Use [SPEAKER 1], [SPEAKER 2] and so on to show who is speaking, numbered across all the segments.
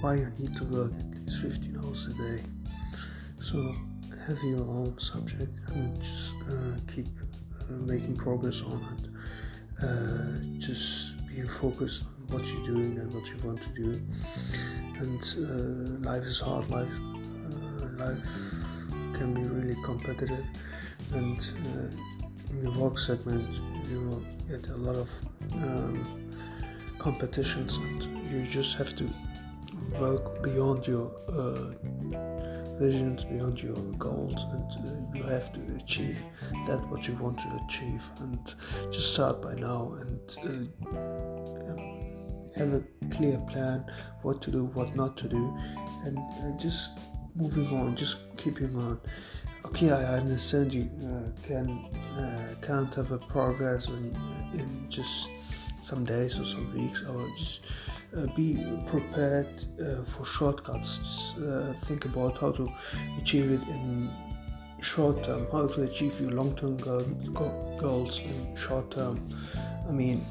[SPEAKER 1] why you need to work at least 15 hours a day. So have your own subject and just uh, keep uh, making progress on it. Uh, just be focused on what you're doing and what you want to do. And uh, life is hard. Life, uh, life can be really competitive, and uh, in the work segment, you will get a lot of um, competitions, and you just have to work beyond your uh, visions, beyond your goals, and uh, you have to achieve that what you want to achieve. And just start by now and uh, um, have a clear plan what to do, what not to do, and just moving on, just keeping on. Okay, I understand you uh, can uh, can't have a progress in, in just some days or some weeks, or just uh, be prepared uh, for shortcuts. Just uh, think about how to achieve it in short term, how to achieve your long term goals in short term. I mean,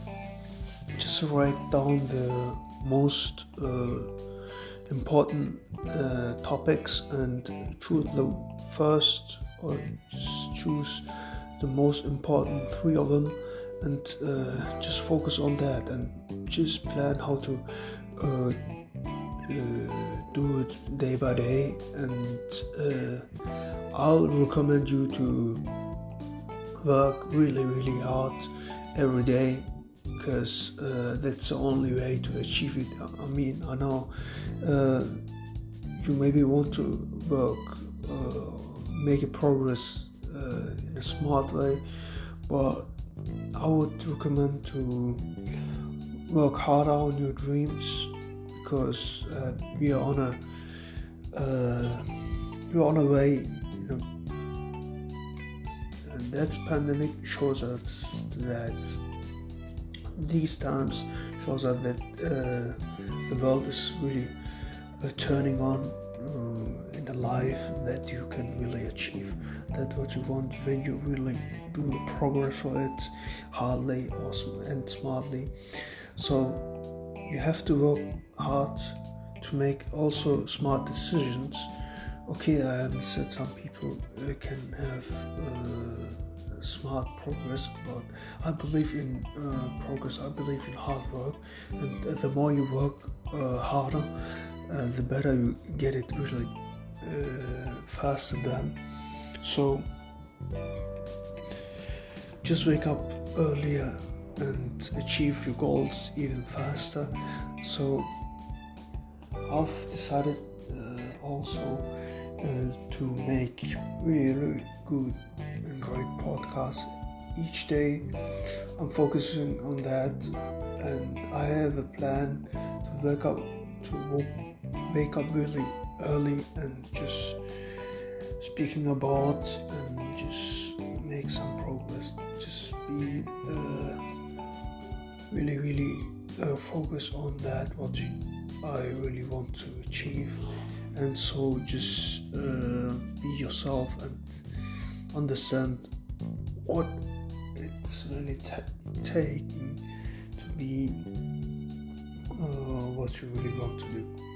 [SPEAKER 1] just write down the most uh, important uh, topics and choose the first or just choose the most important three of them and uh, just focus on that and just plan how to uh, uh, do it day by day. And uh, I'll recommend you to work really really hard every day because uh, that's the only way to achieve it. I mean I know uh, you maybe want to work make a progress in a smart way but I would recommend to work harder on your dreams because uh, we are on a uh, we are on a way, you know, and that pandemic shows us that these times shows us that uh, the world is really uh, turning on uh, in a life that you can really achieve. That what you want when you really progress for it hardly or and smartly. So you have to work hard to make also smart decisions. Okay i understand some people uh, can have uh, smart progress but i believe in uh, progress. I believe in hard work. And the more you work uh, harder uh, the better you get it really uh, faster than. So just wake up earlier and achieve your goals even faster. So I've decided uh, also uh, to make really, really good and great podcasts each day. I'm focusing on that, and I have a plan to wake up to wake up really early and just speaking about and just make some progress. Just be uh, really, really uh, focus on that, what you, I really want to achieve. And so just uh, be yourself and understand what it's really t- taking to be uh, what you really want to do.